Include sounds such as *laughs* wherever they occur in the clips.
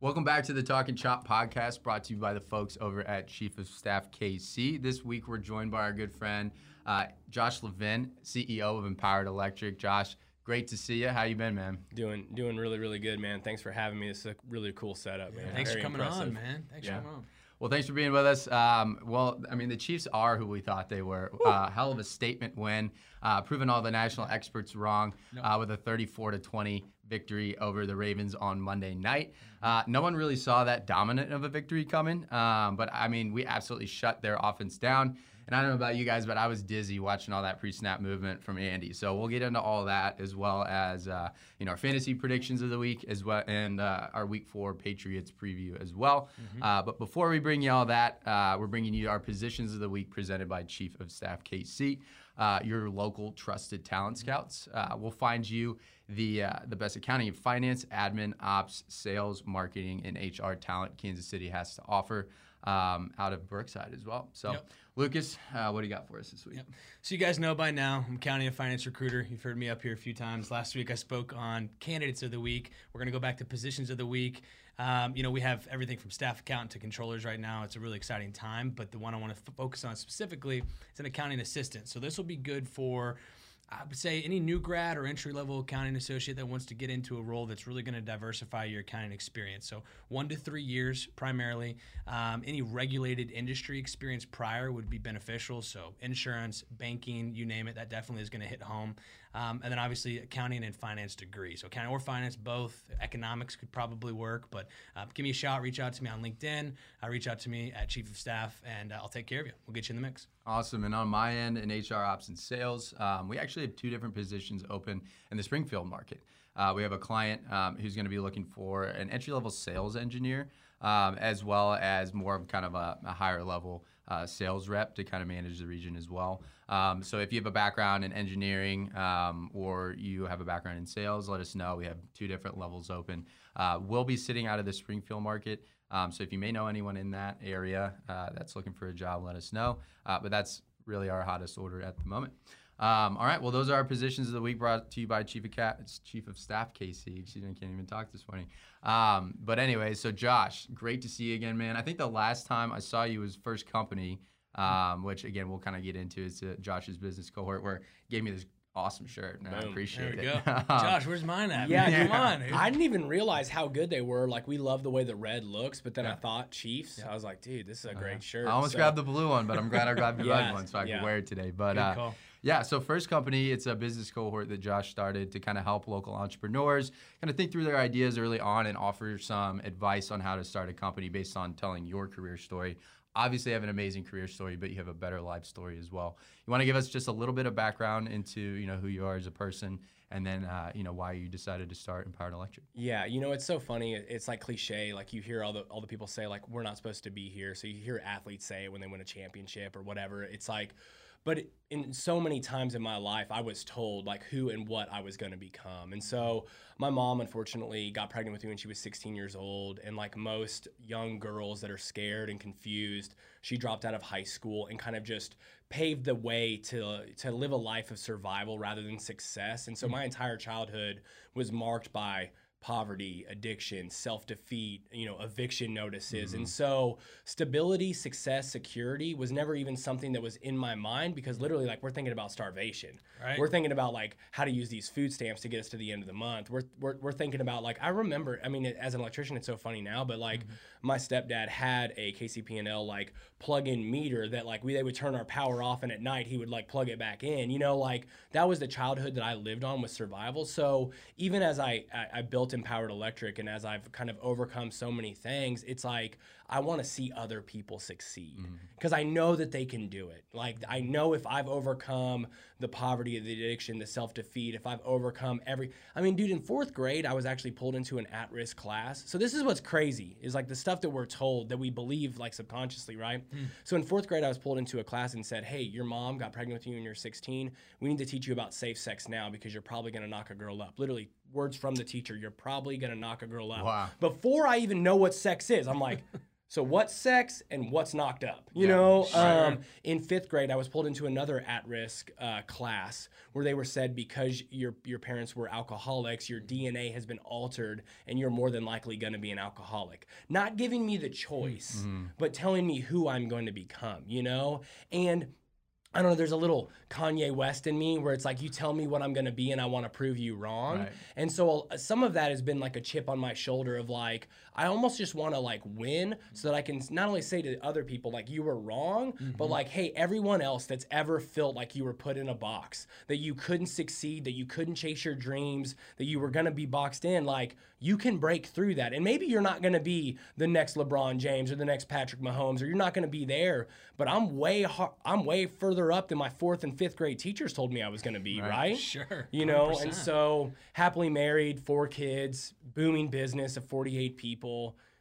Welcome back to the Talking Chop podcast brought to you by the folks over at Chief of Staff KC. This week we're joined by our good friend uh, Josh Levin, CEO of Empowered Electric. Josh, great to see you. How you been, man? Doing doing really really good, man. Thanks for having me. This is a really cool setup, man. Thanks Very for coming impressive. on, man. Thanks Yeah. for coming on. Well, thanks for being with us. Um, well, I mean, the Chiefs are who we thought they were. Uh, hell of a statement win, uh, proving all the national experts wrong uh, with a 34 to 20 victory over the Ravens on Monday night. Uh, no one really saw that dominant of a victory coming, um, but I mean, we absolutely shut their offense down. And I don't know about you guys, but I was dizzy watching all that pre-snap movement from Andy. So we'll get into all that as well as uh, you know our fantasy predictions of the week as well and uh, our Week Four Patriots preview as well. Uh, but before we bring you all that, uh, we're bringing you our positions of the week presented by Chief of Staff KC, uh, your local trusted talent scouts. Uh, we'll find you the uh, the best accounting and finance, admin, ops, sales, marketing, and HR talent Kansas City has to offer um, out of Brookside as well. So, Yep. Lucas, uh, what do you got for us this week? Yep. So you guys know by now, I'm County and Finance Recruiter. You've heard me up here a few times. Last week I spoke on candidates of the week. We're going to go back to positions of the week. Um, you know, we have everything from staff accountant to controllers right now. It's a really exciting time, but the one I want to f- focus on specifically is an accounting assistant. So this will be good for I would say any new grad or entry level accounting associate that wants to get into a role that's really going to diversify your accounting experience. So, one to three years primarily. Um, any regulated industry experience prior would be beneficial. So, insurance, banking, you name it, that definitely is going to hit home. Um, and then obviously, accounting and finance degree. So, accounting or finance, both. Economics could probably work, but uh, give me a shout. Reach out to me on LinkedIn. Uh, reach out to me at Chief of Staff, and uh, I'll take care of you. We'll get you in the mix. Awesome. And on my end, in HR ops and sales, um, we actually have two different positions open in the Springfield market. Uh, we have a client um, who's going to be looking for an entry level sales engineer, um, as well as more of kind of a, a higher level uh, sales rep to kind of manage the region as well. Um, so if you have a background in engineering um, or you have a background in sales, let us know. We have two different levels open. Uh, we'll be sitting out of the Springfield market. Um, so if you may know anyone in that area uh, that's looking for a job, let us know. Uh, but that's really our hottest order at the moment. Um, all right. Well, those are our positions of the week brought to you by Chief of, Cat, Chief of Staff. Excuse me, I can't even talk this morning. Um, but anyway, so Josh, great to see you again, man. I think the last time I saw you was First Company, um, which again we'll kind of get into. It's uh, Josh's business cohort where he gave me this awesome shirt, and I Boom. There appreciate we it. go. *laughs* Josh, where's mine at? Yeah, man? dude. come on. dude. I didn't even realize how good they were. Like we love the way the red looks, but then I thought Chiefs. I was like, dude, this is a great shirt. I almost So- grabbed the blue one, but I'm glad I grabbed the red Yeah, one so I yeah. could wear it today. But Good uh, call. yeah, so First Company, it's a business cohort that Josh started to kind of help local entrepreneurs kind of think through their ideas early on and offer some advice on how to start a company based on telling your career story. Obviously, have an amazing career story, but you have a better life story as well. You want to give us just a little bit of background into you know who you are as a person, and then uh, you know why you decided to start Empowered Electric. Yeah, you know it's so funny. It's like cliche. Like you hear all the all the people say like we're not supposed to be here. So you hear athletes say when they win a championship or whatever. It's like, but in so many times in my life, I was told like who and what I was going to become. And so my mom unfortunately got pregnant with me when she was 16 years old. And like most young girls that are scared and confused, she dropped out of high school and kind of just paved the way to to live a life of survival rather than success. And so my mm. entire childhood was marked by poverty, addiction, self-defeat, you know, eviction notices. And mm-hmm. so stability, success, security was never even something that was in my mind because literally like we're thinking about starvation. Right. We're thinking about like how to use these food stamps to get us to the end of the month. We're we're, we're thinking about like I remember, I mean as an electrician it's so funny now, but like mm-hmm. my stepdad had a KCP&L like plug-in meter that like we they would turn our power off and at night he would like plug it back in. You know, like that was the childhood that I lived on with survival. So even as I I, I built Empowered Electric and as I've kind of overcome so many things, it's like I want to see other people succeed mm-hmm. because I know that they can do it. Like I know if I've overcome the poverty, the addiction, the self-defeat, if I've overcome every I mean, dude, in 4th grade I was actually pulled into an at-risk class. So this is what's crazy is like the stuff that we're told that we believe like subconsciously, right? Hmm. So in 4th grade I was pulled into a class and said, "Hey, your mom got pregnant with you when you're 16. We need to teach you about safe sex now because you're probably going to knock a girl up." Literally words from the teacher, "You're probably to knock a girl out. Wow. Before I even know what sex is, I'm like *laughs* So what's sex and what's knocked up? You Yeah, know, sure. um, in fifth grade, I was pulled into another at-risk uh, class where they were said because your your parents were alcoholics, your DNA has been altered, and you're more than likely going to be an alcoholic. Not giving me the choice, but telling me who I'm going to become. You know, and I don't know. There's a little Kanye West in me where it's like you tell me what I'm going to be, and I want to prove you wrong. Right. And so uh, some of that has been like a chip on my shoulder of like I almost just want to like win so that I can not only say to other people like you were wrong, but like hey everyone else that's ever felt like you were put in a box, that you couldn't succeed, that you couldn't chase your dreams, that you were going to be boxed in, like you can break through that. And maybe you're not going to be the next LeBron James or the next Patrick Mahomes or you're not going to be there, but I'm way I'm way further up than my 4th and 5th grade teachers told me I was going to be, right? Sure. You know, and 100%. so happily married, four kids, booming business of 48 people.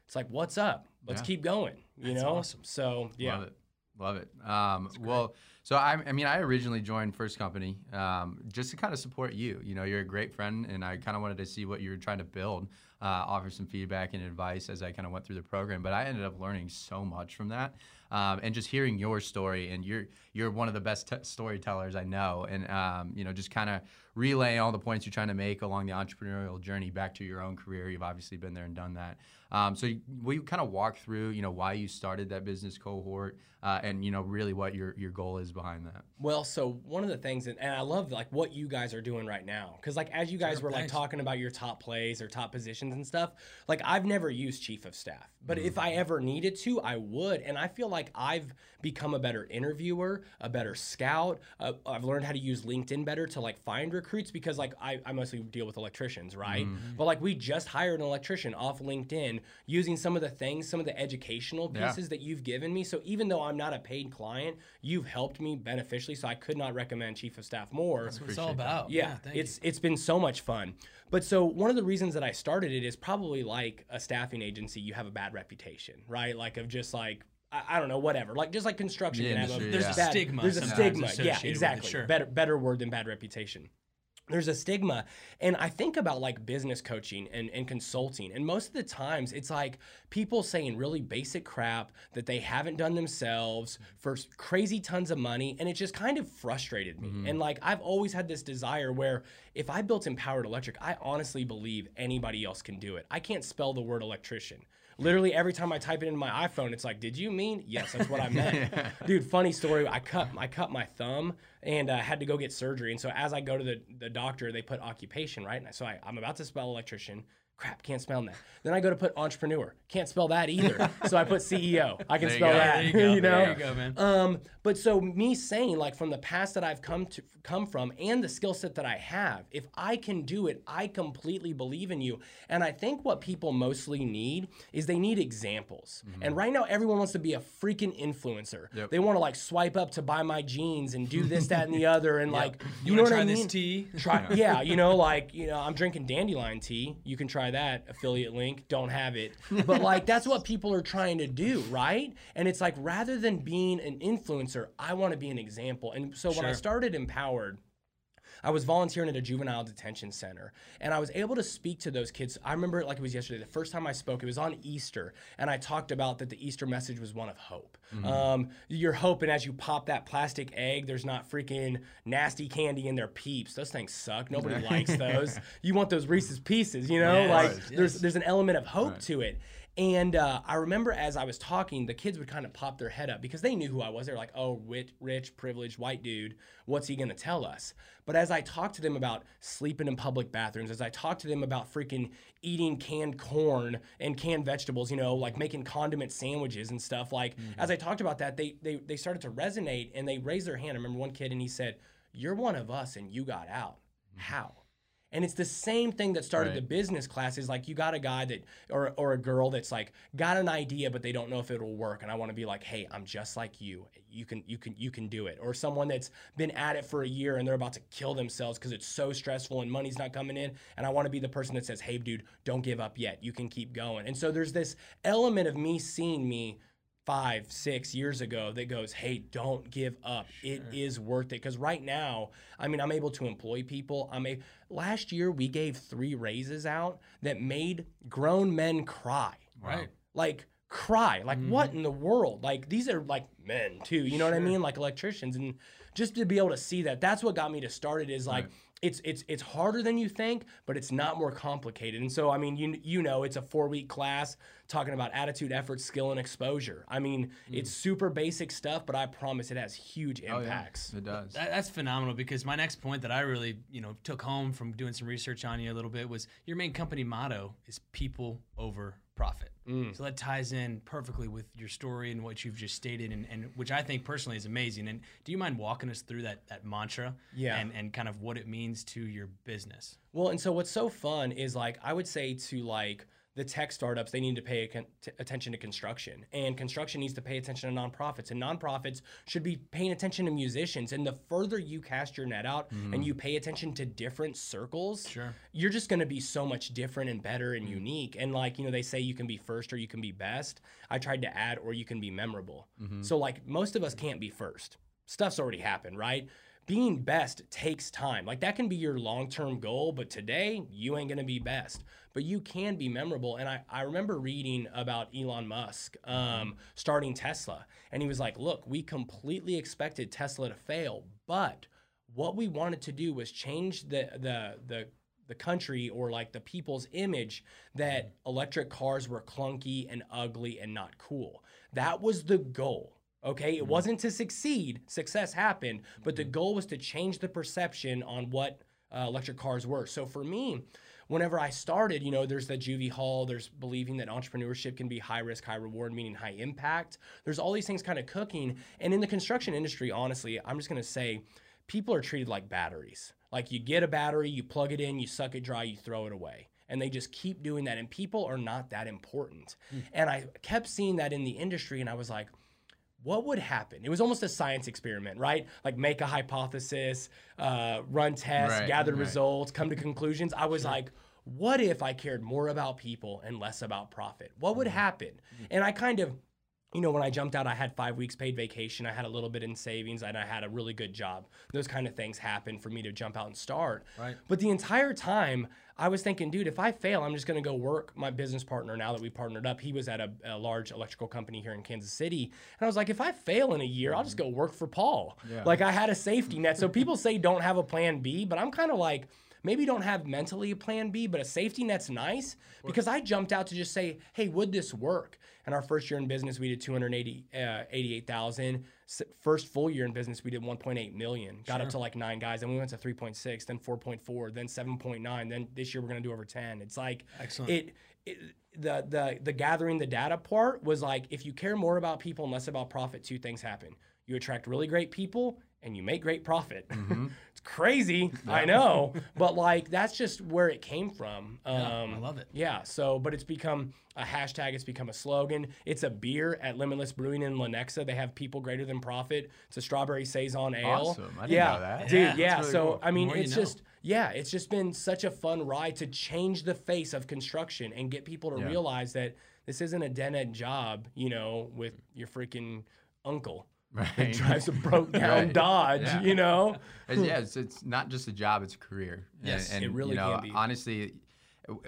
It's like, what's up? Let's Yeah. keep going. You That's know? awesome. So, yeah. Love it. Love it. Um, well, so I, I mean, I originally joined First Company um, just to kind of support you. You know, you're a great friend, and I kind of wanted to see what you were trying to build, uh, offer some feedback and advice as I kind of went through the program. But I ended up learning so much from that, um, and just hearing your story. And you're you're one of the best t- storytellers I know, and um, you know, just kind of relay all the points you're trying to make along the entrepreneurial journey back to your own career. You've obviously been there and done that. Um, so you- will you kind of walk through, you know, why you started that business cohort, uh, and you know, really what your your goal is behind that? Well, so one of the things, and, and I love like what you guys are doing right now, because like as you guys Sure, were like talking about your top plays or top positions and stuff, like I've never used chief of staff, but if Mm-hmm. I ever needed to, I would, and I feel like I've become a better interviewer, a better scout. Uh, I've learned how to use LinkedIn better to like find recruits because like I, I mostly deal with electricians, right? Mm-hmm. But like we just hired an electrician off LinkedIn using some of the things, some of the educational Yeah. pieces that you've given me. So even though I'm not a paid client, you've helped me beneficially. So I could not recommend Chief of Staff more. That's what it's all about. yeah, thank it's it's been so much fun. But so one of the reasons that I started it is probably like a staffing agency, you have a bad reputation, right? Like of just like I, I don't know, whatever. Like just like construction The can have a industry, There's yeah. a bad- stigma. There's a stigma. Yeah, exactly. Sure. Better better word than bad reputation there's a stigma. And i think about like business coaching and, and consulting and most of the times it's like people saying really basic crap that they haven't done themselves for crazy tons of money and it just kind of frustrated me. Mm-hmm. And like i've always had this desire where if i built empowered electric i honestly believe anybody else can do it. I can't spell the word electrician Literally every time I type it into my iPhone, it's like, "Did you mean?" Yes, that's what I meant, *laughs* dude. Funny story. I cut I cut my thumb and uh, had to go get surgery. And so as I go to the, the doctor, they put occupation right. And so I, I'm about to spell electrician. Crap, can't spell that. Then I go to put entrepreneur. Can't spell that either. *laughs* so I put CEO. I can you spell go. that. There you go. *laughs* know. There you go, man. Um, but so me saying like from the past that I've come to come from and the skill set that I have, if I can do it, I completely believe in you. And I think what people mostly need is they need examples. And right now everyone wants to be a freaking influencer. Yep. They want to like swipe up to buy my jeans and do this, that, and the *laughs* other, and like you, You, know want what to I try mean? this tea? Try, yeah, you know, like you know, I'm drinking dandelion tea. You can try that affiliate link. Don't have it, *laughs* but like that's what people are trying to do, right? And it's like rather than being an influencer, I want to be an example. And so when I started Empowered. I was volunteering at a juvenile detention center and I was able to speak to those kids. I remember it like it was yesterday. The first time I spoke, it was on Easter, and I talked about that the Easter message was one of hope. Um, you're hoping as you pop that plastic egg, there's not freaking nasty candy in their peeps. Those things suck. Nobody likes those. *laughs* You want those Reese's Pieces, you know? Yes, like yes. there's there's an element of hope to it. And uh, I remember as I was talking, the kids would kind of pop their head up because they knew who I was. They're like, oh, rich, rich, privileged white dude. What's he going to tell us? But as I talked to them about sleeping in public bathrooms, as I talked to them about freaking eating canned corn and canned vegetables, you know, like making condiment sandwiches and stuff, like as I talked about that, they, they, they started to resonate and they raised their hand. I remember one kid and he said, You're one of us and you got out. How? And it's the same thing that started Right. the business class is like you got a guy that or or a girl that's like got an idea but they don't know if it'll work and I want to be like, "Hey, I'm just like you. You can you can you can do it." Or someone that's been at it for a year and they're about to kill themselves cuz it's so stressful and money's not coming in and I want to be the person that says, "Hey, dude, don't give up yet. You can keep going." And so there's this element of me seeing me five, six years ago that goes, hey, don't give up. It is worth it. Because right now, I mean, I'm able to employ people. I'm a last year we gave three raises out that made grown men cry. Right. Like cry. Like, mm-hmm. what in the world? Like, these are like men too. You know what I mean? Like electricians, and just to be able to see that, that's what got me to start it. Is like. It's it's it's harder than you think, but it's not more complicated. And so, I mean, you you know, it's a four week class talking about attitude, effort, skill, and exposure. I mean, hmm. it's super basic stuff, but I promise it has huge Oh, yeah, impacts. it does. That, that's phenomenal because my next point that I really, you know, took home from doing some research on you a little bit was your main company motto is people over profit. Mm. So that ties in perfectly with your story and what you've just stated, and, and which I think personally is amazing. And do you mind walking us through that that mantra? Yeah. And and kind of what it means to your business. Well, and so what's so fun is like I would say to like the tech startups, they need to pay attention to construction, and construction needs to pay attention to nonprofits, and nonprofits should be paying attention to musicians. And the further you cast your net out and mm-hmm. you pay attention to different circles, Sure. you're just going to be so much different and better and mm. unique. And like you know, they say you can be first or you can be best. I tried to add or you can be memorable. Mm-hmm. So like most of us can't be first. Stuff's already happened, right? Being best takes time. Like that can be your long term goal, but today you ain't gonna be best. But you can be memorable. And I, I remember reading about Elon Musk um, starting Tesla. And he was like, look, we completely expected Tesla to fail, but what we wanted to do was change the the the the country or like the people's image that electric cars were clunky and ugly and not cool. That was the goal. Okay, it mm-hmm. wasn't to succeed. Success happened, but the mm-hmm. goal was to change the perception on what uh, electric cars were. So for me, whenever I started, you know, there's the Juvie Hall, there's believing that entrepreneurship can be high risk, high reward, meaning high impact. There's all these things kind of cooking. And in the construction industry, honestly, I'm just gonna say, people are treated like batteries. Like you get a battery, you plug it in, you suck it dry, you throw it away. And they just keep doing that. And people are not that important. Hmm. And I kept seeing that in the industry, and I was like, what would happen? It was almost a science experiment, right? Like make a hypothesis, uh, run tests, Right, gather right. results, come to conclusions. I was like, what if I cared more about people and less about profit? What would happen? And I kind of, you know, when I jumped out, I had five weeks paid vacation. I had a little bit in savings and I had a really good job. Those kind of things happen for me to jump out and start. Right. But the entire time, I was thinking, dude, if I fail, I'm just going to go work. My business partner, now that we partnered up, he was at a, a large electrical company here in Kansas City. And I was like, if I fail in a year, I'll just mm-hmm. go work for Paul. Yeah. Like I had a safety net. So people say don't have a plan B, but I'm kind of like, maybe don't have mentally a plan B, but a safety net's nice because I jumped out to just say, hey, would this work? And our first year in business, we did 280, uh, 88,000. First full year in business, we did 1.8 million. Got up to like nine guys, and we went to 3.6, then 4.4, then 7.9. Then this year we're gonna do over 10. It's like Excellent. it. it the, the the gathering the data part was like if you care more about people and less about profit, two things happen. You attract really great people and you make great profit. *laughs* it's crazy, I know, *laughs* but like that's just where it came from. Um, I love it. yeah. So, but it's become a hashtag. It's become a slogan. It's a beer at Limitless Brewing in Lenexa. They have people greater than profit. It's a strawberry saison ale. Awesome. I didn't yeah, know that. dude. Yeah, Yeah. really so cool. I mean, you it's know. just yeah, it's just been such a fun ride to change the face of construction and get people to Yeah. realize that this isn't a dead end job. You know, with your freaking uncle that Right. drives a broke *laughs* down Right. Dodge. Yeah. You know. It's, yeah, it's, it's not just a job; it's a career. And- Yes, and, it really you know, can be. Honestly,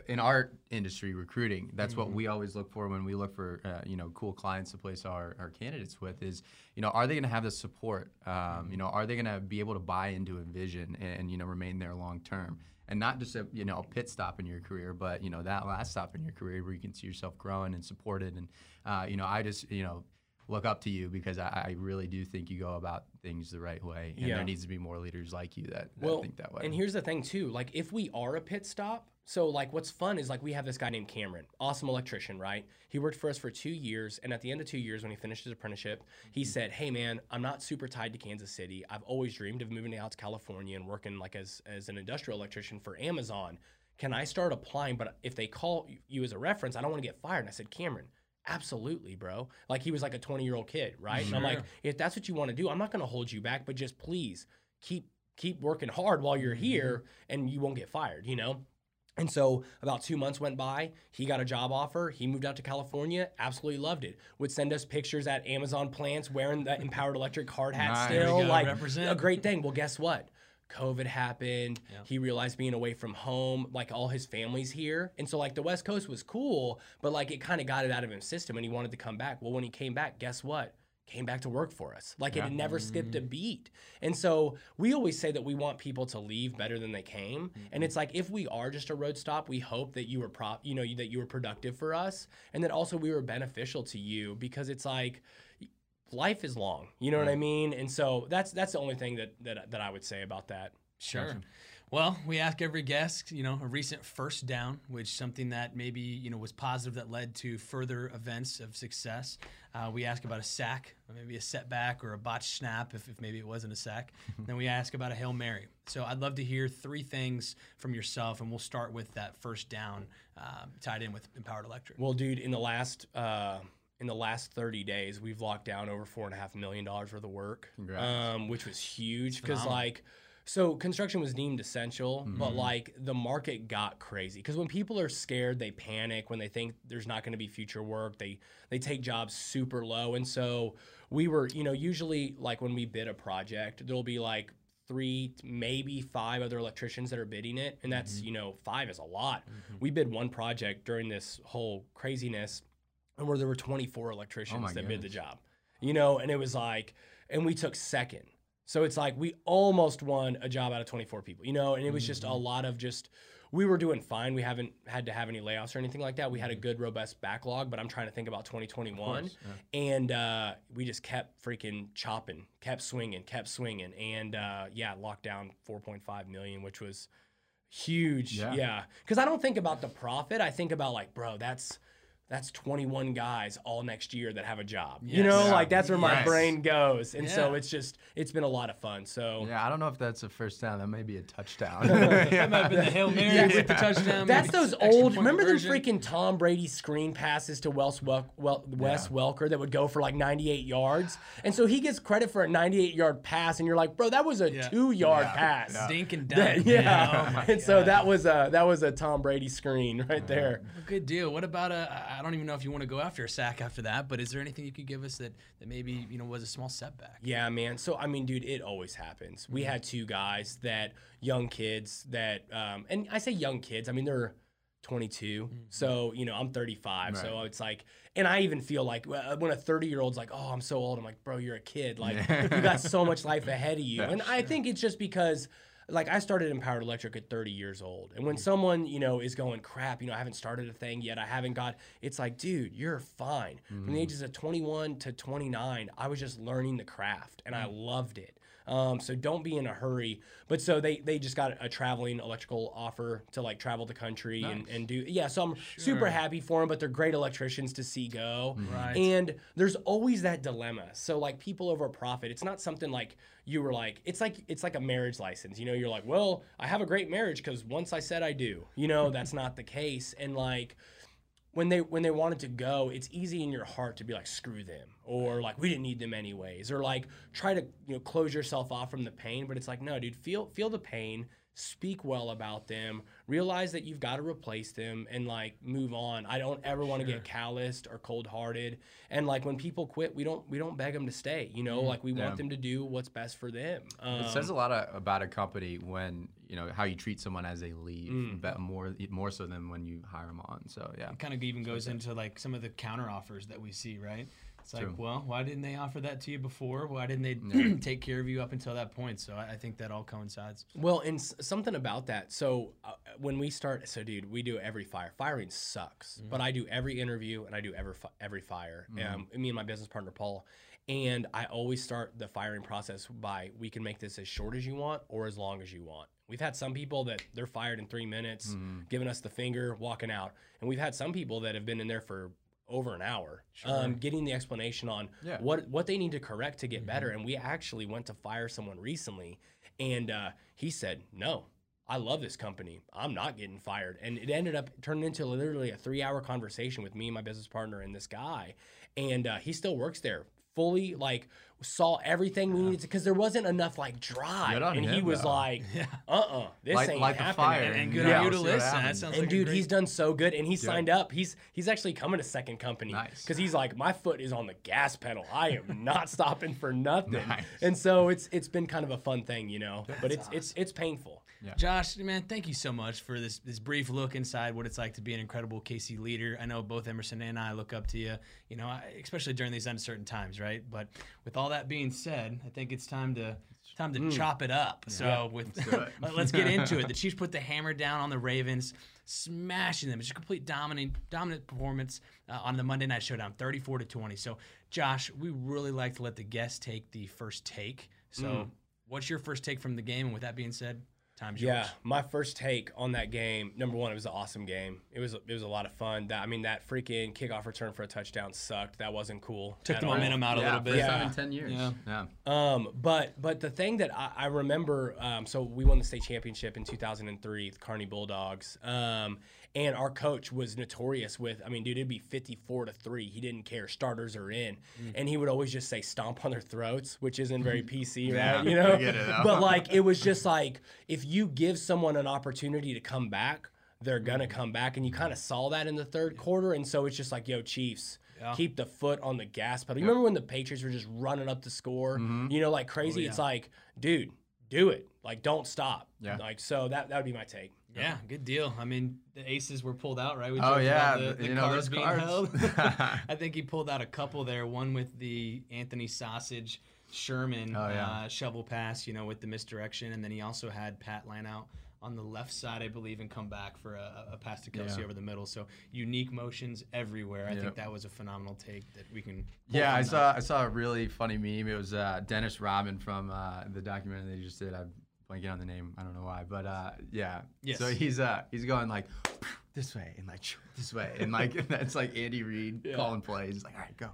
in our industry, recruiting, that's Mm-hmm. what we always look for when we look for uh, you know cool clients to place our, our candidates with. Is you know, are they going to have the support? Um, Mm-hmm. you know, are they going to be able to buy into a vision and, you know remain there long term? And not just a you know a pit stop in your career, but you know that last stop in your career where you can see yourself growing and supported. And uh, you know, I just you know look up to you because I, I really do think you go about things the right way, and Yeah. there needs to be more leaders like you that, that well, think that way. And here's the thing too, like if we are a pit stop, so like what's fun is like we have this guy named Cameron, awesome electrician, right? He worked for us for two years, and at the end of two years, when he finished his apprenticeship, he said, "Hey man, I'm not super tied to Kansas City. I've always dreamed of moving out to California and working like as as an industrial electrician for Amazon. Can I start applying? But if they call you as a reference, I don't want to get fired." And I said, Cameron. Absolutely, bro. Like he was like a 20 year old kid, right? And I'm like, if that's what you want to do, I'm not going to hold you back, but just please keep keep working hard while you're mm-hmm. here and you won't get fired, you know? And so about two months went by. He got a job offer. He moved out to California. Absolutely loved it. Would send us pictures at Amazon plants wearing the Empowered Electric hard hat Nice. still. There we go. Like Represent. a great thing. Well, guess what? COVID happened. Yeah. He realized being away from home, like all his family's here. And so like the West Coast was cool, but like it kind of got it out of his system and he wanted to come back. Well, when he came back, guess what? Came back to work for us. Like it had never skipped a mm. beat. And so we always say that we want people to leave better than they came. Mm-hmm. And it's like if we are just a road stop, we hope that you were prop, you know, that you were productive for us and that also we were beneficial to you because it's like life is long. You know what I mean? And so that's that's the only thing that that, that I would say about that. Sure. Well, we ask every guest, you know, a recent first down, which something that maybe you know was positive that led to further events of success. Uh, we ask about a sack, or maybe a setback, or a botched snap, if, if maybe it wasn't a sack. *laughs* then we ask about a hail mary. So I'd love to hear three things from yourself, and we'll start with that first down um, tied in with Empowered Electric. Well, dude, in the last uh, in the last 30 days, we've locked down over four and a half million dollars worth of work, um, which was huge because like. So construction was deemed essential, but like the market got crazy because when people are scared, they panic. When they think there's not going to be future work, they they take jobs super low. And so we were, you know, usually like when we bid a project, there'll be like three, maybe five other electricians that are bidding it, and that's you know five is a lot. We bid one project during this whole craziness, and where there were 24 electricians my that bid the job, you know, and it was like, and we took second. So it's like we almost won a job out of 24 people, you know, and it was just a lot of just we were doing fine. We haven't had to have any layoffs or anything like that. We had a good robust backlog, but I'm trying to think about 2021 and uh, we just kept freaking chopping, kept swinging, kept swinging, and uh, yeah, locked down 4.5 million, which was huge. Yeah. Yeah, because I don't think about the profit. I think about like, bro, that's that's 21 guys all next year that have a job. You know, Yeah. like that's where my Yes. brain goes, and so it's just it's been a lot of fun. So. Yeah, I don't know if that's a first down. That may be a touchdown. *laughs* That might have been the hail mary with the touchdown. That's those old. Remember them freaking Tom Brady screen passes to Wes, Wel- Wel- Wes Welker that would go for like 98 yards, and so he gets credit for a 98 yard pass, and you're like, bro, that was a Yeah. two yard Yeah. pass. Yeah. Dink and *laughs* dunk. yeah, Oh my and so that was a that was a Tom Brady screen right there. Well, Good deal. What about a? I- I don't even know if you want to go after a sack after that, but is there anything you could give us that that maybe you know was a small setback? Yeah, man. So I mean, dude, it always happens. We had two guys that young kids that, um, and I say young kids. I mean they're 22. So you know I'm 35. So it's like, and I even feel like uh, when a 30 year old's like, "Oh, I'm so old," I'm like, "Bro, you're a kid. Like you got so much life ahead of you." *laughs* And I think it's just because. Like I started Empowered Electric at 30 years old, and when Mm-hmm. someone you know is going crap, you know I haven't started a thing yet, I haven't got. It's like, dude, you're fine. From Mm-hmm. the ages of 21 to 29, I was just learning the craft, and I Mm. loved it. Um, so don't be in a hurry. But so they they just got a traveling electrical offer to like travel the country and, Nice. and do yeah. So I'm super happy for them, but they're great electricians to see go. Right. And there's always that dilemma. So like people over profit, it's not something like you were like it's like it's like a marriage license. You know, you're like, well, I have a great marriage because once I said I do. You know, that's not the case. And like when they when they wanted to go, it's easy in your heart to be like screw them or like we didn't need them anyways or like try to you know close yourself off from the pain. But it's like no, dude, feel feel the pain, speak well about them, realize that you've got to replace them and like move on. I don't ever want to get calloused or cold hearted. And like when people quit, we don't we don't beg them to stay. You know, like we Yeah. want them to do what's best for them. Um, It says a lot of, about a company when you know how you treat someone as they leave, Mm. bet more more so than when you hire them on. So yeah, It kind of even goes into like some of the counter offers that we see, right? It's like, well, why didn't they offer that to you before? Why didn't they *clears throat* take care of you up until that point? So I, I think that all coincides. Well, and s- something about that. So uh, when we start, so dude, we do every fire. Firing sucks, but I do every interview and I do every fi- every fire. Um, me and my business partner Paul, and I always start the firing process by we can make this as short as you want or as long as you want. We've had some people that they're fired in three minutes, giving us the finger, walking out, and we've had some people that have been in there for over an hour, um, getting the explanation on Yeah. what what they need to correct to get better. And we actually went to fire someone recently, and uh, he said, "No, I love this company. I'm not getting fired." And it ended up turning into literally a three hour conversation with me and my business partner and this guy, and uh, he still works there fully like saw everything we needed because there wasn't enough like drive, Good on and he was though. like, *laughs* "Uh, uh this Light- ain't light the happening." fire And, and and good Yeah, on you we'll to see what listen. That sounds And like dude, great- he's done so good, and he signed up. He's he's actually coming to second company Nice. because he's like, my foot is on the gas pedal. I am *laughs* not stopping for nothing. Nice. And so it's it's been kind of a fun thing, you know. but it's it's it's painful. Josh, man, thank you so much for this this brief look inside what it's like to be an incredible KC leader. I know both Emerson and I look up to you, you know, especially during these uncertain times, right? But with all that being said, I think it's time to time to chop it up. So with do *laughs* it. let- let's get into it. The *laughs* Chiefs put the hammer down on the Ravens, smashing them. It's a complete dominant dominant performance uh, on the Monday Night Showdown, 34 to 20. So, Josh, we really like to let the guests take the first take. So, what's your first take from the game? And with that being said, time's Yeah, yours. my first take on that game. Number one, it was an awesome game. It was it was a lot of fun. That I mean, that freaking kickoff return for a touchdown sucked. That wasn't cool. Took the all. momentum out a little bit. First Yeah. time in ten years. Yeah. Yeah. Um, but but the thing that I, I remember, um, so we won the state championship in 2003, the Kearney Bulldogs. Um, and our coach was notorious with, I mean, dude, it'd be 54 to three. He didn't care. Starters are in, mm-hmm. and he would always just say "stomp on their throats," which isn't very mm-hmm. PC, Yeah, right? You know. I get it, though. but *laughs* like, it was just like if you give someone an opportunity to come back. They're gonna mm-hmm. come back, and you kind of saw that in the third quarter, and so it's just like, yo, Chiefs, Yeah. keep the foot on the gas pedal. You remember when the Patriots were just running up the score, you know, like crazy? Oh, yeah. It's like, dude, do it. Like, don't stop. Yeah. Like, so that that would be my take. Yeah, good deal. I mean, the aces were pulled out, right? We Oh, yeah, the, you the know, cards those being cards. held. *laughs* *laughs* I think he pulled out a couple there. One with the Anthony Sausage Sherman Oh, yeah. uh, shovel pass, you know, with the misdirection, and then he also had Pat line out on the left side, I believe, and come back for a, a pass to Kelce Yeah. over the middle. So unique motions everywhere. I think that was a phenomenal take that we can. Yeah, I from that. saw I saw a really funny meme. It was uh, Dennis Rodman from uh, the documentary they just did. I'm blanking on the name. I don't know why, but uh, yeah. Yes. So he's uh he's going like this way and like this way and like *laughs* that's like Andy Reid calling plays. He's like, all right, go.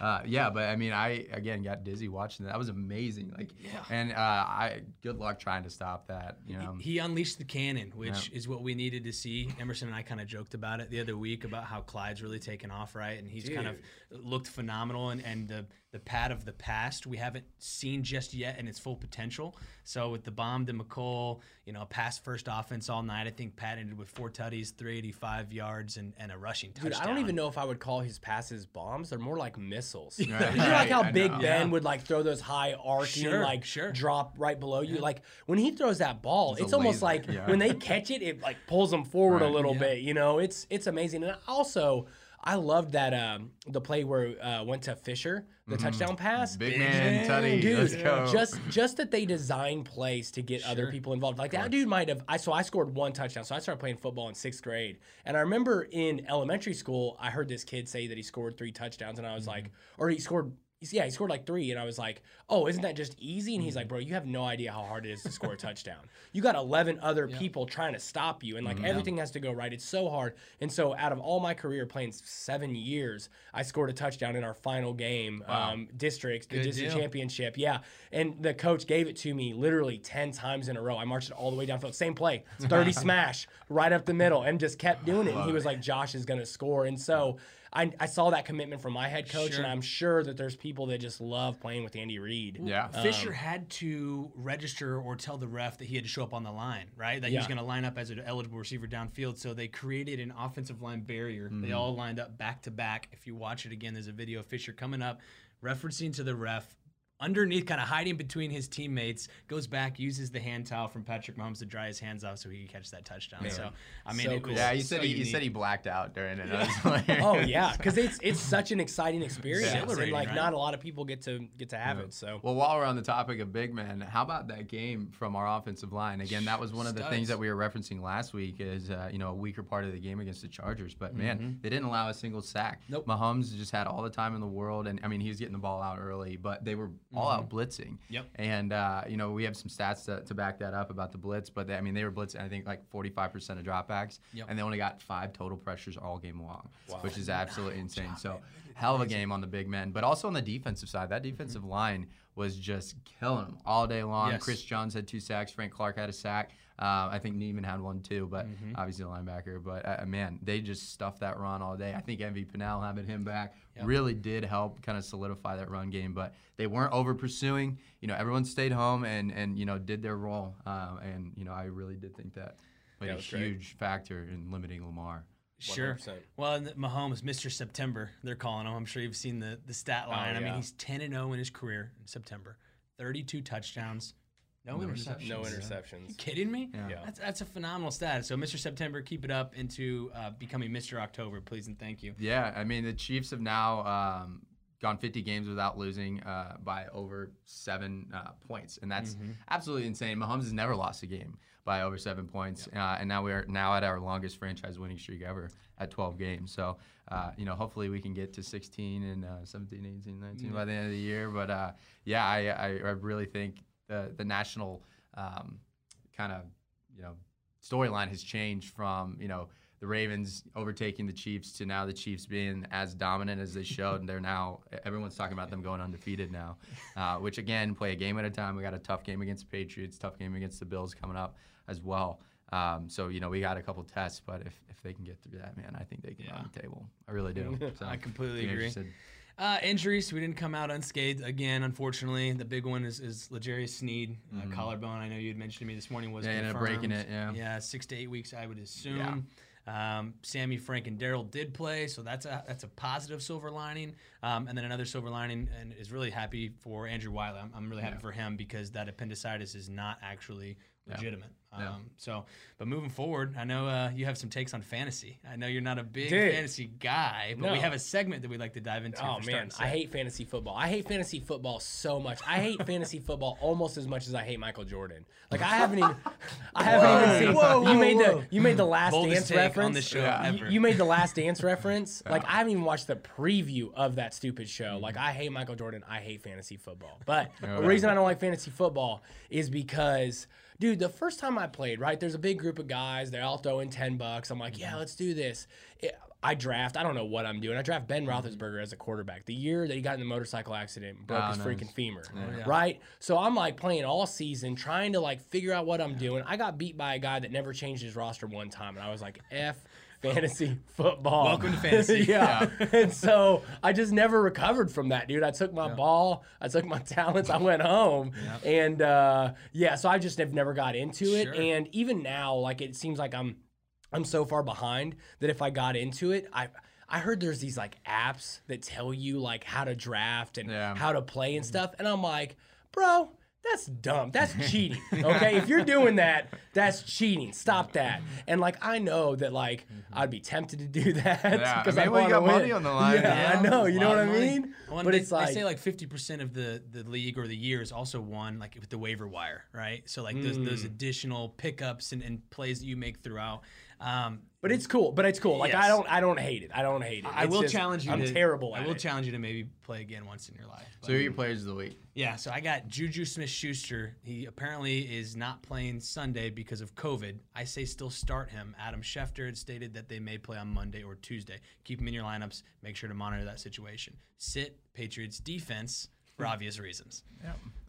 Uh, yeah, but I mean, I again got dizzy watching that. That was amazing. Like, Yeah. and uh, I good luck trying to stop that. You know. He unleashed the cannon, which is what we needed to see. Emerson and I kind of joked about it the other week about how Clyde's really taken off, right? And he's kind of looked phenomenal. And, and the the pad of the past we haven't seen just yet in its full potential. So with the bomb to Mecole, you know, pass first offense all night. I think Pat ended with four tutties, 385 yards, and, and a rushing Dude, touchdown. I don't even know if I would call his passes bombs. They're more like missiles. Right, *laughs* you know like how I Big know. Ben Yeah. would like throw those high arcing, Sure, like sure. drop right below you. Like when he throws that ball, It's it's almost laser, like yeah. when they catch it, it like pulls them forward a little Yeah. bit. You know, it's it's amazing. And also, I loved that um, the play where uh, went to Fisher, the touchdown pass. Mm-hmm. Big man, Tutty, Dude, let's go. just just that they design plays to get other people involved. Like that dude might have. I so I scored one touchdown. So I started playing football in sixth grade, and I remember in elementary school, I heard this kid say that he scored three touchdowns, and I was like, or he scored. Yeah, he scored like three, and I was like, "Oh, isn't that just easy?" And he's like, "Bro, you have no idea how hard it is to score a touchdown. You got 11 other people trying to stop you, and like everything has to go right. It's so hard." And so, out of all my career playing seven years, I scored a touchdown in our final game, um, district, the Good district deal. championship. Yeah, and the coach gave it to me literally 10 times in a row. I marched it all the way downfield, same play, 30 *laughs* smash right up the middle, and just kept doing it. And he was like, "Josh is gonna score," and so. I, I saw that commitment from my head coach, Sure. and I'm sure that there's people that just love playing with Andy Reid. yeah. Fisher had to register or tell the ref that he had to show up on the line, right? That he was going to line up as an eligible receiver downfield. So they created an offensive line barrier. Mm-hmm. They all lined up back to back. If you watch it again, there's a video of Fisher coming up, referencing to the ref. Underneath, kind of hiding between his teammates, goes back, uses the hand towel from Patrick Mahomes to dry his hands off so he could catch that touchdown. So, I mean, So it was yeah, he so said he, he unique. said he blacked out during it. I *laughs* was like- Oh yeah, because it's it's *laughs* such an exciting experience, and like right? not a lot of people get to get to have it. So Well, while we're on the topic of big men, how about that game from our offensive line? Again, that was one of the Studs. things that we were referencing last week is uh, you know a weaker part of the game against the Chargers. But man, they didn't allow a single sack. Nope. Mahomes just had all the time in the world, and I mean he was getting the ball out early, but they were all out blitzing. Yep. And uh, you know we have some stats to, to back that up about the blitz, but they, I mean they were blitzing I think like 45% of dropbacks, Yep. and they only got five total pressures all game long, which is absolutely insane. So hell of a game on the big men, but also on the defensive side. That defensive line was just killing them all day long. Yes. Chris Jones had two sacks. Frank Clark had a sack. Uh, I think Niemann had one too, but obviously a linebacker. But uh, man, they just stuffed that run all day. I think MV Pennel having him back really did help kind of solidify that run game. But they weren't over pursuing. You know, everyone stayed home and and you know did their role. Um, and you know, I really did think that played Yeah, a it was great. huge factor in limiting Lamar. Sure. 100%. Well, and Mahomes, Mr. September, they're calling him. I'm sure you've seen the the stat line. I mean, he's 10 and 0 in his career in September. 32 touchdowns, no, interceptions. No You interceptions. kidding me? Yeah. Yeah. That's that's a phenomenal stat. So, Mr. September, keep it up into uh, becoming Mr. October, please and thank you. Yeah, I mean the Chiefs have now um, gone 50 games without losing uh, by over seven uh, points, and that's absolutely insane. Mahomes has never lost a game by over seven points, uh, and now we are now at our longest franchise winning streak ever at 12 games. So, uh, you know, hopefully we can get to 16 and uh, 17, 18, 19 by the end of the year. But uh, yeah, I, I, I really think the the national um, kind of you know storyline has changed from you know the Ravens overtaking the Chiefs to now the Chiefs being as dominant as they showed, and they're now everyone's talking about them going undefeated now, uh, which again play a game at a time. We got a tough game against the Patriots, tough game against the Bills coming up as well. Um, so you know we got a couple tests, but if, if they can get through that, man, I think they can Yeah. run the table. I really do. *laughs* So, I completely agree. interested. Uh, injuries, we didn't come out unscathed again, unfortunately. The big one is, is L'Jarius Sneed, uh, collarbone. I know you had mentioned to me this morning was Mm-hmm. Yeah, ended up breaking it, yeah. yeah, six to eight weeks, I would assume. Um, Sammy, Frank, and Daryl did play, so that's a that's a positive silver lining. Um, and then another silver lining, and is really happy for Andrew Wylie. I'm, I'm really happy for him because that appendicitis is not actually legitimate. Um, So, but moving forward, I know uh, you have some takes on fantasy. I know you're not a big Dude. fantasy guy, but we have a segment that we'd like to dive into. Oh man, I hate fantasy football. I hate fantasy football so much. I hate fantasy football almost as much as I hate Michael Jordan. Like I haven't even, I haven't even seen. Whoa, you whoa, made whoa. the you made the Last Boldest Dance take on the show Yeah. You- ever. You, made the Last Dance reference. *laughs* Like I haven't even watched the preview of that stupid show. Like I hate Michael Jordan. I hate fantasy football. But the reason I don't like fantasy football is because. Dude, the first time I played, right, there's a big group of guys. They're all throwing 10 bucks. I'm like, yeah, mm-hmm. let's do this. It, I draft. I don't know what I'm doing. I draft Ben mm-hmm. Roethlisberger as a quarterback. The year that he got in the motorcycle accident, and broke ah, Oh, his nice. freaking femur, yeah. right? So I'm like playing all season, trying to like figure out what I'm doing. I got beat by a guy that never changed his roster one time, and I was like, F fantasy football. Welcome to fantasy. *laughs* yeah. and so I just never recovered from that, dude. I took my ball, I took my *laughs* talents, I went home, and uh, yeah. So I just have never got into it, Sure. and even now, like it seems like I'm I'm so far behind that if I got into it, I I heard there's these like apps that tell you like how to draft and Yeah. how to play and stuff, and I'm like, bro. That's dumb. That's *laughs* cheating. Okay, if you're doing that, that's cheating. Stop that. And like, I know that like I'd be tempted to do *laughs* that because I I, mean, when wanna got money on the line, Yeah, yeah, I know. You know what I mean? Well, but they, it's like they say like fifty percent of the the league or the year is also won like with the waiver wire, right? So like those Mm. those additional pickups and, and plays that you make throughout. Um, But it's cool. But it's cool. Like Yes. I don't I don't hate it. I don't hate it. I It's will just- challenge you. I'm to, terrible at I will it. challenge you to maybe play again once in your life. So who are your players of the week? Yeah, so I got Juju Smith Schuster. He apparently is not playing Sunday because of COVID. I say still start him. Adam Schefter had stated that they may play on Monday or Tuesday. Keep him in your lineups. Make sure to monitor that situation. Sit Patriots defense for obvious reasons.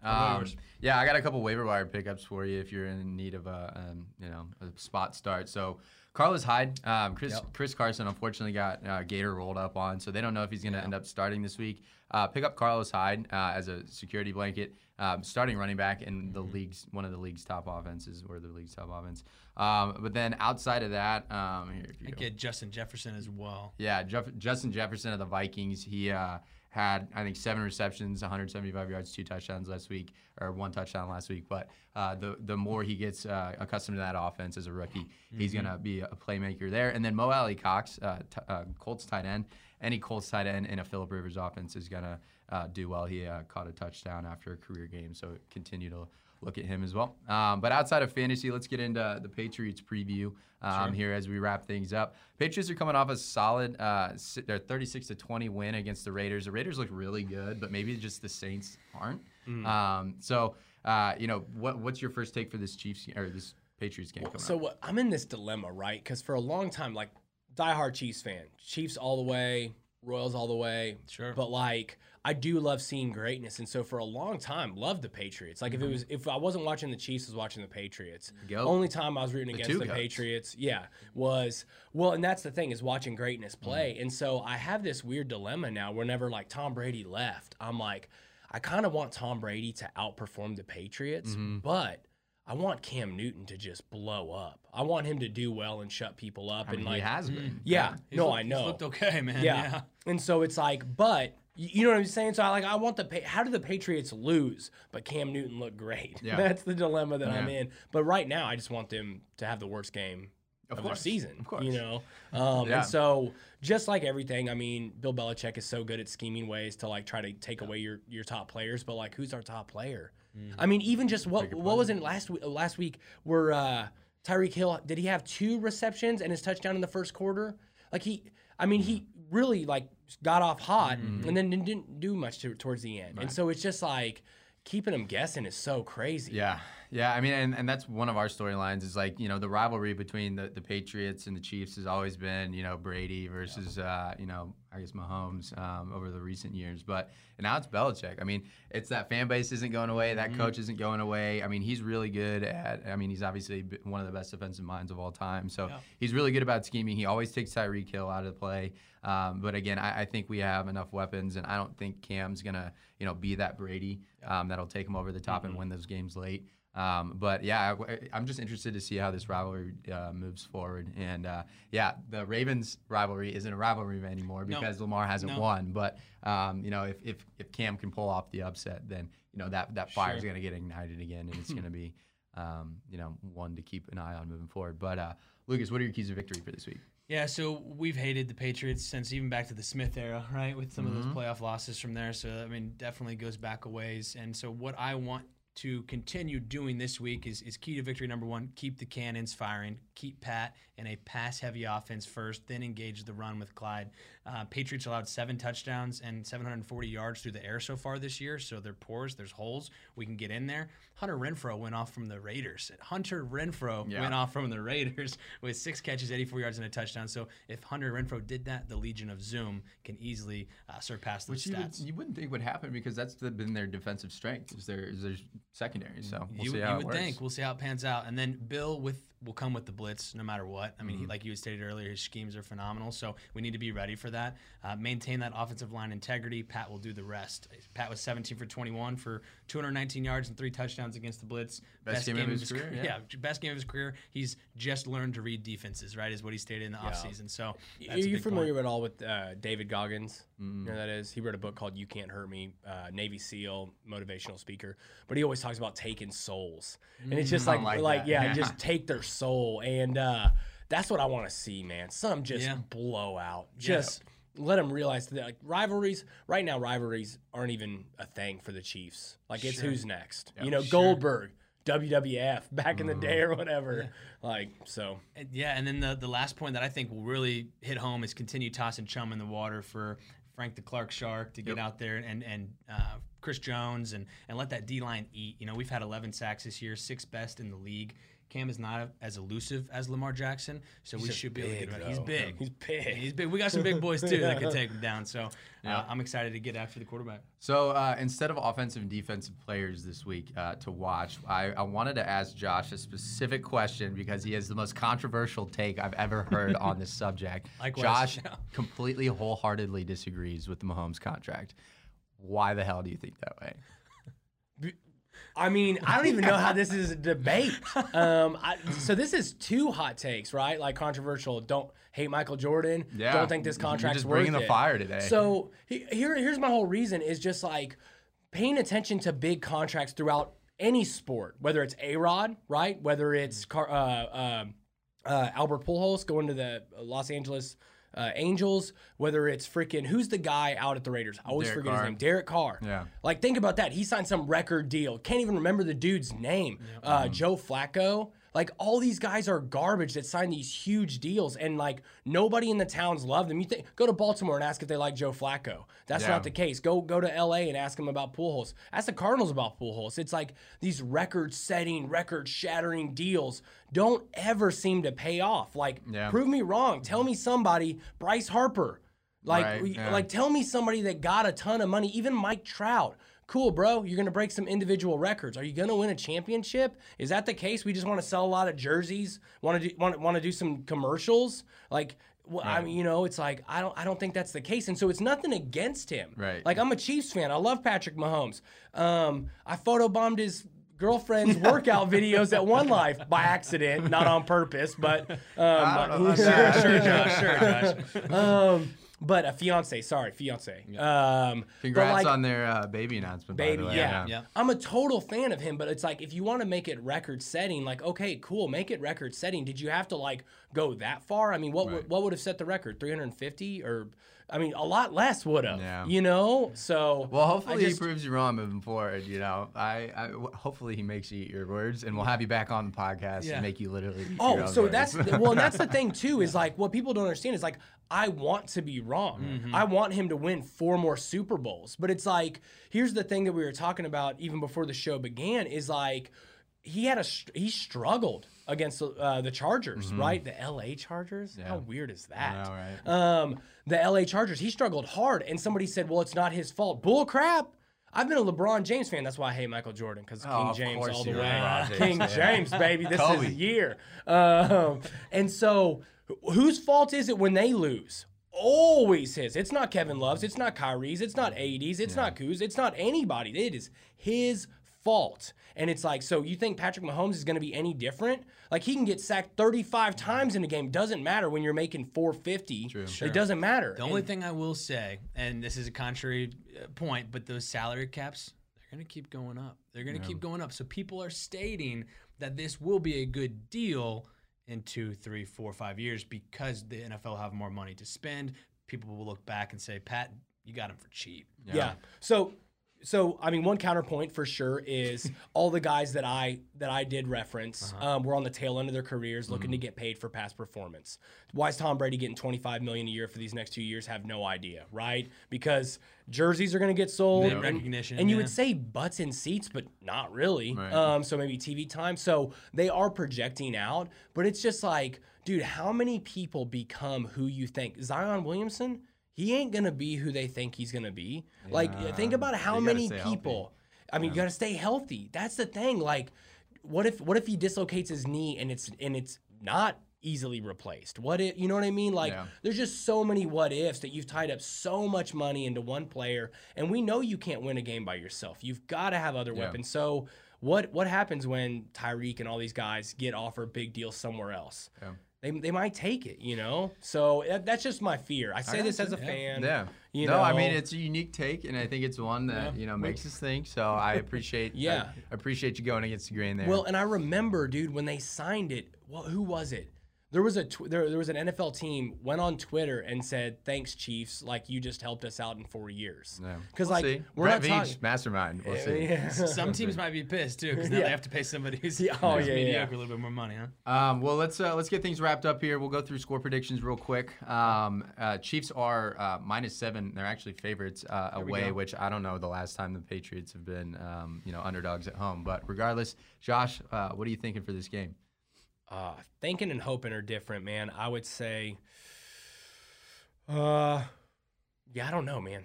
Um, yeah, I got a couple waiver wire pickups for you if you're in need of a um, you know a spot start. So Carlos Hyde, um, Chris Chris Carson, unfortunately got uh, Gator rolled up on, so they don't know if he's going to end up starting this week. Uh, pick up Carlos Hyde uh, as a security blanket, um, starting running back in the league's one of the league's top offenses or the league's top offense. Um, but then outside of that, um, here, I get Justin Jefferson as well. yeah, Jeff, Justin Jefferson of the Vikings. He uh, had I think seven receptions, 175 yards, two touchdowns last week, or one touchdown last week. But uh, the the more he gets uh, accustomed to that offense as a rookie, he's gonna be a playmaker there. And then Mo Alie-Cox, uh, t- uh, Colts tight end. Any Colts tight end in a Philip Rivers offense is gonna uh, do well. He uh, caught a touchdown after a career game, so continue to look at him as well. Um, but outside of fantasy, let's get into the Patriots preview um, here as we wrap things up. Patriots are coming off a solid, uh, their 36 to 20 win against the Raiders. The Raiders look really good, but maybe just the Saints aren't. Um, so, uh, you know, what, what's your first take for this Chiefs or this Patriots game coming So up? I'm in this dilemma, right? Because for a long time, like diehard Chiefs fan, Chiefs all the way. Royals all the way. Sure. But like I do love seeing greatness, and so for a long time, loved the Patriots. Like if it mm-hmm. was if I wasn't watching the Chiefs, I was watching the Patriots. Goat. Only time I was rooting against the goats. Patriots, yeah, was well, and that's the thing is watching greatness mm-hmm. play. And so I have this weird dilemma now. Whenever like Tom Brady left, I'm like, I kind of want Tom Brady to outperform the Patriots, mm-hmm. but. I want Cam Newton to just blow up. I want him to do well and shut people up I mean, and like he has been. Mm. yeah, He's no, looked- I he's know. looked okay, man. Yeah. Yeah. And so it's like, but y- you know what I'm saying? So I like I want the how do the Patriots lose, but Cam Newton look great? Yeah. *laughs* That's the dilemma that I'm in. But right now, I just want them to have the worst game Of of, their season. Of course. You know? Um, Yeah. And so just like everything, I mean, Bill Belichick is so good at scheming ways to like try to take away your your top players, but like who's our top player? Mm. I mean, even just what what was it last week? Last week where uh, Tyreek Hill did he have two receptions and his touchdown in the first quarter? Like he, I mean, he really like got off hot Mm-hmm. and then didn't- do much to, towards the end. And so it's just like keeping them guessing is so crazy. Yeah, yeah. I mean, and, and that's one of our storylines is like you know the rivalry between the, the Patriots and the Chiefs has always been you know Brady versus uh, you know I guess Mahomes um, over the recent years, but and now it's Belichick. I mean, it's that fan base isn't going away, that coach isn't going away. I mean, he's really good at. I mean, he's obviously one of the best defensive minds of all time, so he's really good about scheming. He always takes Tyreek Hill out of the play. Um, but again, I, I think we have enough weapons, and I don't think Cam's gonna you know be that Brady um, that'll take him over the top and win those games late. Um, but yeah, I, am just interested to see how this rivalry uh, moves forward. And uh, yeah, the Ravens rivalry isn't a rivalry anymore No. because Lamar hasn't No. won. But um, you know, if, if if Cam can pull off the upset, then you know that that fire is Sure. going to get ignited again, and it's *clears throat* going to be um, you know one to keep an eye on moving forward. But uh, Lucas, what are your keys to victory for this week? Yeah, so we've hated the Patriots since even back to the Smith era, right? With some of those playoff losses from there. So, I mean, definitely goes back a ways. And so, what I want to continue doing this week is, is key to victory number one keep the cannons firing, keep Pat in a pass heavy offense first, then engage the run with Clyde. Uh, Patriots allowed seven touchdowns and 740 yards through the air so far this year. So, there are pores, there's holes. We can get in there. Hunter Renfrow went off from the Raiders. Hunter Renfrow Yeah. went off from the Raiders *laughs* with six catches, 84 yards, and a touchdown. So if Hunter Renfrow did that, the Legion of Zoom can easily uh, surpass those Which you, would, stats. you wouldn't think would happen because that's the, been their defensive strength is their is their secondary. So we'll you see you how would works. think. We'll see how it pans out. And then Bill with will come with the blitz no matter what. I mean, Mm-hmm. he, like you had stated earlier, his schemes are phenomenal. So we need to be ready for that. Uh, maintain that offensive line integrity. Pat will do the rest. Pat was 17 for 21 for 219 yards and three touchdowns against the blitz. Best game of his career, yeah. best game of his career. He's just learned to read defenses, right? Is what he stated in the offseason. So that's Are you familiar point. at all with uh, David Goggins? Mm. You know that is? He wrote a book called "You Can't Hurt Me." Uh, Navy SEAL, motivational speaker, but he always talks about taking souls, and it's just Mm, like, like like, yeah, Yeah. *laughs* just take their soul, and uh, that's what I want to see, man. Some just Yeah. blow out, just. Let them realize that like rivalries right now, rivalries aren't even a thing for the Chiefs. Like it's Sure. who's next. you know, Sure. Goldberg, WWF, back in the Mm-hmm. day or whatever. Like so, Yeah, and then the, the last point that I think will really hit home is continue tossing chum in the water for Frank the Clark Shark to get out there and and uh, Chris Jones and and let that D line eat. You know, we've had 11 sacks this year, sixth best in the league. Cam is not as elusive as Lamar Jackson, so we should be able to get him. He's big. He's big. He's big. We got some big boys *laughs* too that could take him down. So uh, I'm excited to get after the quarterback. So uh, instead of offensive and defensive players this week uh, to watch, I, I wanted to ask Josh a specific question because he has the most controversial take I've ever heard on this *laughs* subject. Likewise. Josh *laughs* completely wholeheartedly disagrees with the Mahomes contract. Why the hell do you think that way? I mean, I don't even know how this is a debate. *laughs* Um, I, so this is two hot takes, right? Like controversial. Don't hate Michael Jordan. Yeah. Don't think this You're contract's just bringing worth the it. fire today. So he- here, here's my whole reason is just like paying attention to big contracts throughout any sport, whether it's A Rod, right? Whether it's Car- uh, um uh, Albert Pujols going to the Los Angeles uh, Angels, whether it's freaking who's the guy out at the Raiders? I always Derek forget Carr. his name. Derek Carr. Yeah. Like think about that. He signed some record deal. Can't even remember the dude's name. Uh, Joe Flacco. Like all these guys are garbage that sign these huge deals, and like nobody in the towns love them. You think go to Baltimore and ask if they like Joe Flacco. That's Yeah. not the case. Go go to L.A. and ask them about pool Pujols. Ask the Cardinals about pool Pujols. It's like these record-setting, record-shattering deals don't ever seem to pay off. Like Yeah. prove me wrong. Tell me somebody. Bryce Harper. Like, Right, yeah. like tell me somebody that got a ton of money. Even Mike Trout. Cool, bro. You're gonna break some individual records. Are you gonna win a championship? Is that the case? We just want to sell a lot of jerseys. Want to do want want to do some commercials? Like, well, I mean, you know, it's like I don't I don't think that's the case. And so it's nothing against him. Right. Like I'm a Chiefs fan. I love Patrick Mahomes. Um, I photobombed his girlfriend's *laughs* workout videos at One Life by accident, not on purpose, but um, *laughs* I don't know about Sure, *laughs* sure, Josh. Sure, Josh. um, but a fiance. Sorry, fiance. Um, Congrats like, on their uh, baby announcement, by baby. the way. Yeah. Yeah. I'm a total fan of him, but it's like if you want to make it record setting, like okay, cool, make it record setting. Did you have to like go that far? I mean, what would Right. what would have set the record? 350 or I mean, a lot less would have. Yeah. You know, so Well, hopefully just- he proves you wrong moving forward. You know, I, I hopefully he makes you eat your words, and we'll have you back on the podcast Yeah. and make you literally. Eat your Oh, own so words. that's well, and that's the *laughs* thing too. Is like what people don't understand is like I want to be wrong. Mm-hmm. I want him to win four more Super Bowls. But it's like here's the thing that we were talking about even before the show began is like he had a he struggled against uh, the Chargers, right? The L.A. Chargers. How Mm-hmm. Weird is that? know, right? Um, the L.A. Chargers. He struggled hard, and somebody said, "Well, it's not his fault." Bull crap. I've been a LeBron James fan. That's why I hate Michael Jordan because Oh, King James all the way. James King fan. James, baby. This Kobe. is the year. Um, and so, whose fault is it when they lose? Always his. It's not Kevin Love's. It's not Kyrie's. It's not AD's. It's not Kuz. It's not anybody. It is his fault. And it's like, so you think Patrick Mahomes is going to be any different? Like he can get sacked 35 times in a game. Doesn't matter when you're making 450. True. It doesn't matter. The only thing I will say, and this is a contrary uh, point, but those salary caps, they're going to keep going up. They're going to keep going up. So people are stating that this will be a good deal in two, three, four, five years because the NFL have more money to spend. People will look back and say, Pat, you got him for cheap. Yeah. So so I mean one counterpoint for sure is *laughs* all the guys that I that I did reference um, were on the tail end of their careers looking to get paid for past performance. Why is Tom Brady getting 25 million a year for these next two years? Have no idea, right? Because jerseys are going to get sold, Name and- recognition, and you yeah. would say butts in seats, but not really. Right. Um, so maybe TV time. So they are projecting out, but it's just like, dude, how many people become who you think? Zion Williamson, he ain't gonna be who they think he's gonna be. Like, think about how many stay healthy. people. I mean, you gotta stay healthy. That's the thing. Like, what if what if he dislocates his knee and it's and it's not easily replaced? What if you know what I mean? Like, Yeah. there's just so many what ifs that you've tied up so much money into one player, and we know you can't win a game by yourself. You've got to have other Yeah. weapons. So what what happens when Tyreek and all these guys get offered big deals somewhere else? Yeah. They, they might take it, you know. So that, that's just my fear. I say this as a yeah. fan. Yeah. You no, I mean it's a unique take, and I think it's one that you know makes us think. So I *laughs* appreciate. Yeah. I appreciate you going against the grain there. Well, and I remember, dude, when they signed it. Well, who was it? There was a tw- there, there was an NFL team went on Twitter and said, "Thanks, Chiefs. Like you just helped us out in four years." Yeah. Because We'll like see. we're Brett not Veach, talking. mastermind. We'll see. *laughs* Yeah. Some teams might be pissed too because now Yeah. they have to pay somebody who's, *laughs* Yeah, oh, who's yeah, yeah. mediocre a little bit more money, huh? Um, well, let's uh, let's get things wrapped up here. We'll go through score predictions real quick. Um, uh, Chiefs are uh, minus seven. They're actually favorites uh, away, which I don't know the last time the Patriots have been um, you know underdogs at home. But regardless, Josh, uh, what are you thinking for this game? Uh, thinking and hoping are different, man. I would say, uh, yeah, I don't know, man.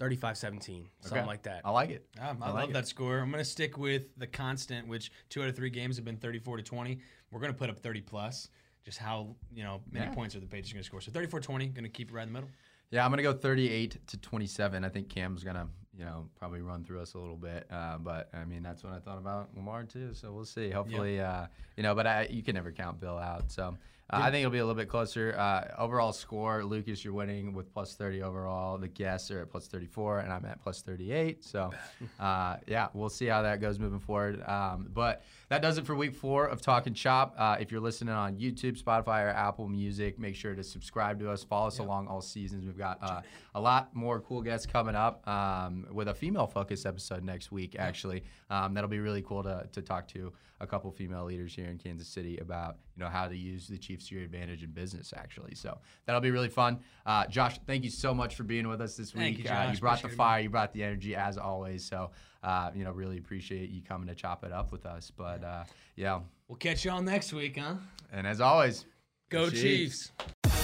35 17, something Okay. like that. I like it. Um, I, I like love it. that score. I'm going to stick with the constant, which two out of three games have been 34 to 20. We're going to put up 30 plus. Just how you know many Yeah. points are the Patriots going to score? So 34-20, going to keep it right in the middle. Yeah, I'm gonna go 38 to 27. I think Cam's gonna, you know, probably run through us a little bit. Uh, but I mean, that's what I thought about Lamar too. So we'll see. Hopefully, uh, you know, but I, you can never count Bill out. So uh, I think it'll be a little bit closer. Uh, overall score, Lucas, you're winning with plus 30 overall. The guests are at plus 34, and I'm at plus 38. So *laughs* uh, yeah, we'll see how that goes moving forward. Um, but that does it for week four of Talking Chop. Uh, if you're listening on YouTube, Spotify, or Apple Music, make sure to subscribe to us. Follow us along all seasons. We've got uh, a lot more cool guests coming up um, with a female focus episode next week, actually. Um, that'll be really cool to, to talk to a couple female leaders here in Kansas City about you know how to use the Chiefs to your advantage in business, actually. So that'll be really fun. Uh, Josh, thank you so much for being with us this week. you, uh, you brought the Appreciate it, fire, you brought the energy as always. So uh, you know, really appreciate you coming to chop it up with us. But uh, yeah, We'll catch y'all next week, huh? and as always, Go Chiefs. Chiefs.